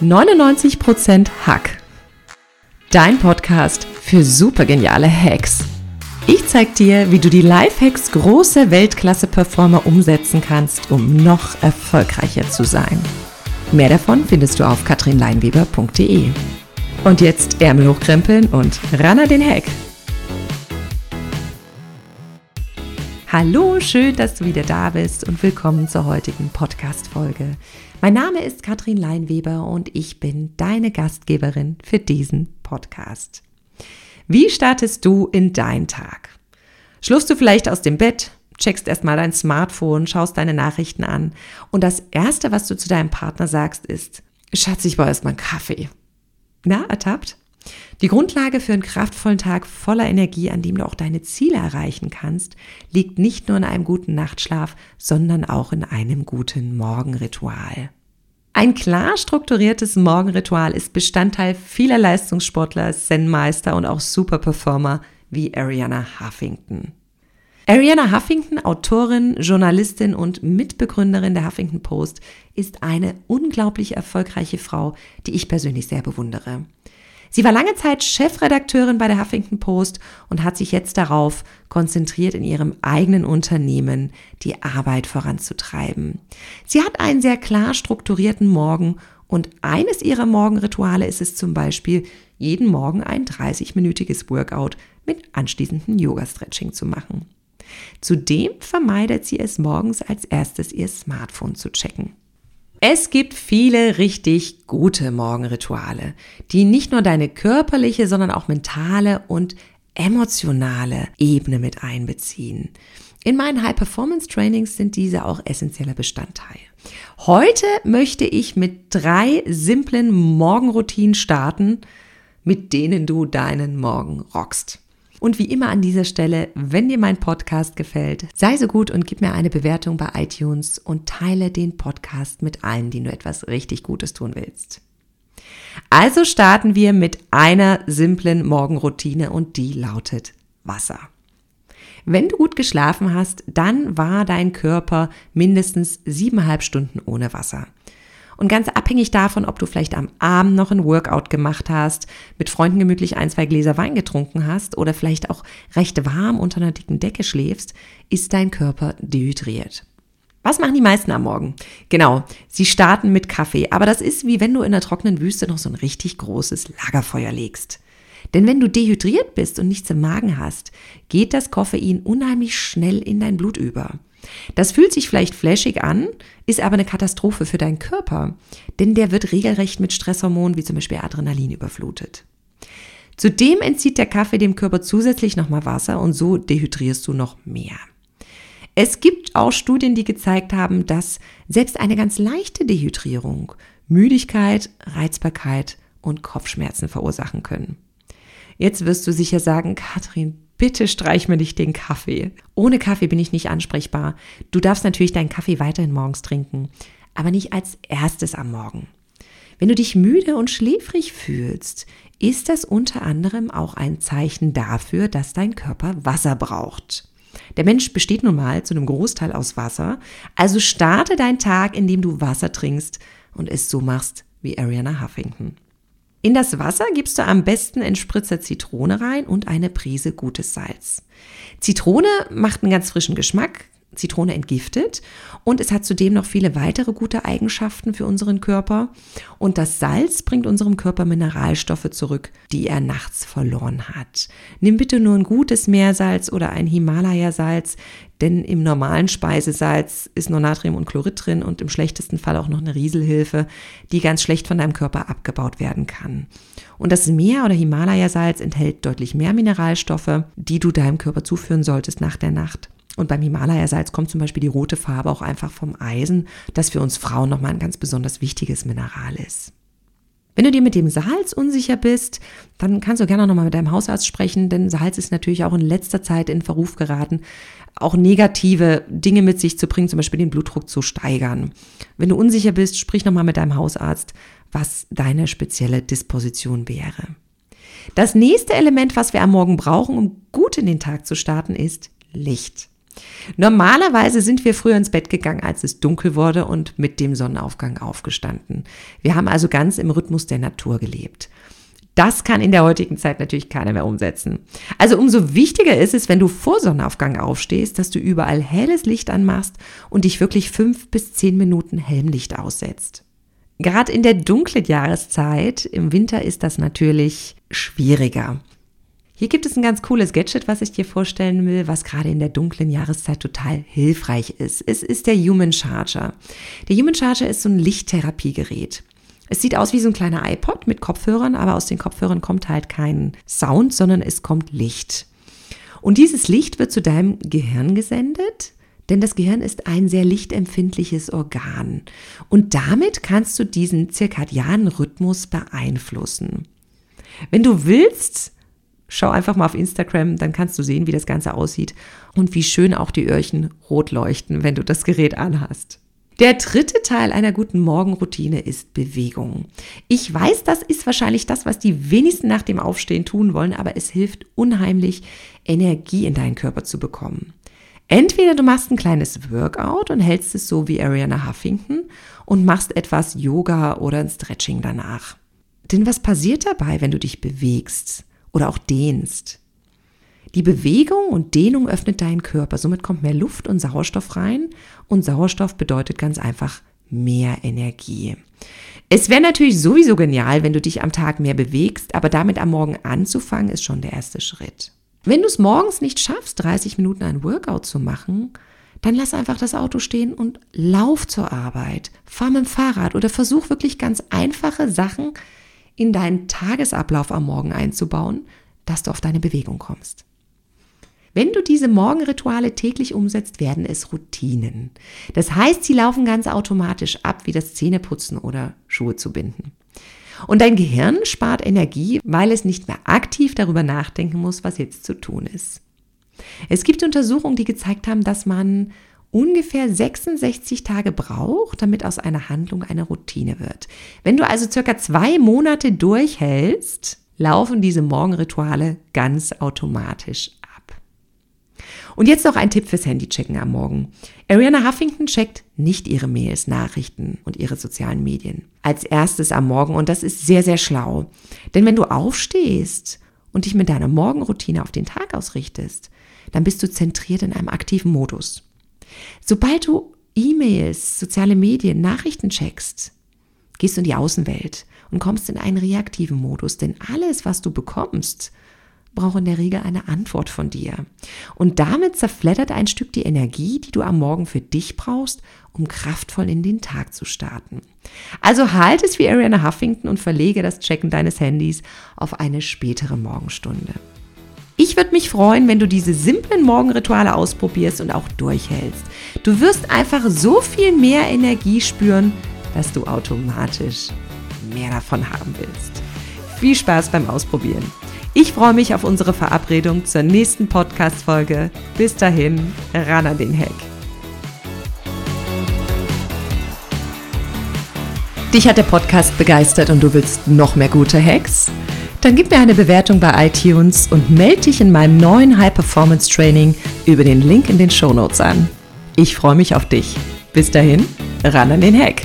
99% Hack. Dein Podcast für supergeniale Hacks. Ich zeig dir, wie du die Lifehacks großer Weltklasse-Performer umsetzen kannst, um noch erfolgreicher zu sein. Mehr davon findest du auf katrinleinweber.de. Und jetzt Ärmel hochkrempeln und ran an den Hack. Hallo, schön, dass du wieder da bist und willkommen zur heutigen Podcast-Folge. Mein Name ist Katrin Leinweber und ich bin deine Gastgeberin für diesen Podcast. Wie startest du in deinen Tag? Schlufst du vielleicht aus dem Bett, checkst erstmal dein Smartphone, schaust deine Nachrichten an und das erste, was du zu deinem Partner sagst, ist, Schatz, ich brauche erstmal einen Kaffee. Na, ertappt? Die Grundlage für einen kraftvollen Tag voller Energie, an dem du auch deine Ziele erreichen kannst, liegt nicht nur in einem guten Nachtschlaf, sondern auch in einem guten Morgenritual. Ein klar strukturiertes Morgenritual ist Bestandteil vieler Leistungssportler, Zen-Meister und auch Superperformer wie Ariana Huffington. Ariana Huffington, Autorin, Journalistin und Mitbegründerin der Huffington Post, ist eine unglaublich erfolgreiche Frau, die ich persönlich sehr bewundere. Sie war lange Zeit Chefredakteurin bei der Huffington Post und hat sich jetzt darauf konzentriert, in ihrem eigenen Unternehmen die Arbeit voranzutreiben. Sie hat einen sehr klar strukturierten Morgen und eines ihrer Morgenrituale ist es zum Beispiel, jeden Morgen ein 30-minütiges Workout mit anschließendem Yoga-Stretching zu machen. Zudem vermeidet sie es morgens als erstes ihr Smartphone zu checken. Es gibt viele richtig gute Morgenrituale, die nicht nur deine körperliche, sondern auch mentale und emotionale Ebene mit einbeziehen. In meinen High-Performance-Trainings sind diese auch essentieller Bestandteil. Heute möchte ich mit drei simplen Morgenroutinen starten, mit denen du deinen Morgen rockst. Und wie immer an dieser Stelle, wenn dir mein Podcast gefällt, sei so gut und gib mir eine Bewertung bei iTunes und teile den Podcast mit allen, denen du etwas richtig Gutes tun willst. Also starten wir mit einer simplen Morgenroutine und die lautet Wasser. Wenn du gut geschlafen hast, dann war dein Körper mindestens siebeneinhalb Stunden ohne Wasser. Und ganz abhängig davon, ob du vielleicht am Abend noch ein Workout gemacht hast, mit Freunden gemütlich ein, zwei Gläser Wein getrunken hast oder vielleicht auch recht warm unter einer dicken Decke schläfst, ist dein Körper dehydriert. Was machen die meisten am Morgen? Genau, sie starten mit Kaffee, aber das ist wie wenn du in der trockenen Wüste noch so ein richtig großes Lagerfeuer legst. Denn wenn du dehydriert bist und nichts im Magen hast, geht das Koffein unheimlich schnell in dein Blut über. Das fühlt sich vielleicht flashig an, ist aber eine Katastrophe für deinen Körper, denn der wird regelrecht mit Stresshormonen wie zum Beispiel Adrenalin überflutet. Zudem entzieht der Kaffee dem Körper zusätzlich nochmal Wasser und so dehydrierst du noch mehr. Es gibt auch Studien, die gezeigt haben, dass selbst eine ganz leichte Dehydrierung Müdigkeit, Reizbarkeit und Kopfschmerzen verursachen können. Jetzt wirst du sicher sagen, Katrin, bitte streich mir nicht den Kaffee. Ohne Kaffee bin ich nicht ansprechbar. Du darfst natürlich deinen Kaffee weiterhin morgens trinken, aber nicht als erstes am Morgen. Wenn du dich müde und schläfrig fühlst, ist das unter anderem auch ein Zeichen dafür, dass dein Körper Wasser braucht. Der Mensch besteht nun mal zu einem Großteil aus Wasser, also starte deinen Tag, indem du Wasser trinkst und es so machst wie Ariana Huffington. In das Wasser gibst du am besten einen Spritzer Zitrone rein und eine Prise gutes Salz. Zitrone macht einen ganz frischen Geschmack, Zitrone entgiftet und es hat zudem noch viele weitere gute Eigenschaften für unseren Körper. Und das Salz bringt unserem Körper Mineralstoffe zurück, die er nachts verloren hat. Nimm bitte nur ein gutes Meersalz oder ein Himalaya-Salz, denn im normalen Speisesalz ist nur Natrium und Chlorid drin und im schlechtesten Fall auch noch eine Rieselhilfe, die ganz schlecht von deinem Körper abgebaut werden kann. Und das Meer- oder Himalaya-Salz enthält deutlich mehr Mineralstoffe, die du deinem Körper zuführen solltest nach der Nacht. Und beim Himalaya-Salz kommt zum Beispiel die rote Farbe auch einfach vom Eisen, das für uns Frauen nochmal ein ganz besonders wichtiges Mineral ist. Wenn du dir mit dem Salz unsicher bist, dann kannst du gerne nochmal mit deinem Hausarzt sprechen, denn Salz ist natürlich auch in letzter Zeit in Verruf geraten, auch negative Dinge mit sich zu bringen, zum Beispiel den Blutdruck zu steigern. Wenn du unsicher bist, sprich nochmal mit deinem Hausarzt, was deine spezielle Disposition wäre. Das nächste Element, was wir am Morgen brauchen, um gut in den Tag zu starten, ist Licht. Normalerweise sind wir früher ins Bett gegangen, als es dunkel wurde und mit dem Sonnenaufgang aufgestanden. Wir haben also ganz im Rhythmus der Natur gelebt. Das kann in der heutigen Zeit natürlich keiner mehr umsetzen. Also umso wichtiger ist es, wenn du vor Sonnenaufgang aufstehst, dass du überall helles Licht anmachst und dich wirklich fünf bis zehn Minuten hellem Licht aussetzt. Gerade in der dunklen Jahreszeit, im Winter ist das natürlich schwieriger. Hier gibt es ein ganz cooles Gadget, was ich dir vorstellen will, was gerade in der dunklen Jahreszeit total hilfreich ist. Es ist der Human Charger. Der Human Charger ist so ein Lichttherapiegerät. Es sieht aus wie so ein kleiner iPod mit Kopfhörern, aber aus den Kopfhörern kommt halt kein Sound, sondern es kommt Licht. Und dieses Licht wird zu deinem Gehirn gesendet, denn das Gehirn ist ein sehr lichtempfindliches Organ. Und damit kannst du diesen zirkadianen Rhythmus beeinflussen. Wenn du willst, Schau einfach mal auf Instagram, dann kannst du sehen, wie das Ganze aussieht und wie schön auch die Öhrchen rot leuchten, wenn du das Gerät anhast. Der dritte Teil einer guten Morgenroutine ist Bewegung. Ich weiß, das ist wahrscheinlich das, was die wenigsten nach dem Aufstehen tun wollen, aber es hilft unheimlich, Energie in deinen Körper zu bekommen. Entweder du machst ein kleines Workout und hältst es so wie Ariana Huffington und machst etwas Yoga oder ein Stretching danach. Denn was passiert dabei, wenn du dich bewegst? Oder auch dehnst. Die Bewegung und Dehnung öffnet deinen Körper, somit kommt mehr Luft und Sauerstoff rein und Sauerstoff bedeutet ganz einfach mehr Energie. Es wäre natürlich sowieso genial, wenn du dich am Tag mehr bewegst, aber damit am Morgen anzufangen ist schon der erste Schritt. Wenn du es morgens nicht schaffst, 30 Minuten ein Workout zu machen, dann lass einfach das Auto stehen und lauf zur Arbeit, fahr mit dem Fahrrad oder versuch wirklich ganz einfache Sachen in deinen Tagesablauf am Morgen einzubauen, dass du auf deine Bewegung kommst. Wenn du diese Morgenrituale täglich umsetzt, werden es Routinen. Das heißt, sie laufen ganz automatisch ab, wie das Zähneputzen oder Schuhe zu binden. Und dein Gehirn spart Energie, weil es nicht mehr aktiv darüber nachdenken muss, was jetzt zu tun ist. Es gibt Untersuchungen, die gezeigt haben, dass man ungefähr 66 Tage braucht, damit aus einer Handlung eine Routine wird. Wenn du also circa zwei Monate durchhältst, laufen diese Morgenrituale ganz automatisch ab. Und jetzt noch ein Tipp fürs Handychecken am Morgen. Ariana Huffington checkt nicht ihre Mails, Nachrichten und ihre sozialen Medien als erstes am Morgen und das ist sehr, sehr schlau. Denn wenn du aufstehst und dich mit deiner Morgenroutine auf den Tag ausrichtest, dann bist du zentriert in einem aktiven Modus. Sobald du E-Mails, soziale Medien, Nachrichten checkst, gehst du in die Außenwelt und kommst in einen reaktiven Modus, denn alles, was du bekommst, braucht in der Regel eine Antwort von dir. Und damit zerfleddert ein Stück die Energie, die du am Morgen für dich brauchst, um kraftvoll in den Tag zu starten. Also halt es wie Ariana Huffington und verlege das Checken deines Handys auf eine spätere Morgenstunde. Ich würde mich freuen, wenn du diese simplen Morgenrituale ausprobierst und auch durchhältst. Du wirst einfach so viel mehr Energie spüren, dass du automatisch mehr davon haben willst. Viel Spaß beim Ausprobieren. Ich freue mich auf unsere Verabredung zur nächsten Podcast-Folge. Bis dahin, ran an den Heck. Dich hat der Podcast begeistert und du willst noch mehr gute Hacks? Dann gib mir eine Bewertung bei iTunes und melde dich in meinem neuen High Performance Training über den Link in den Show Notes an. Ich freue mich auf dich. Bis dahin, ran an den Hack.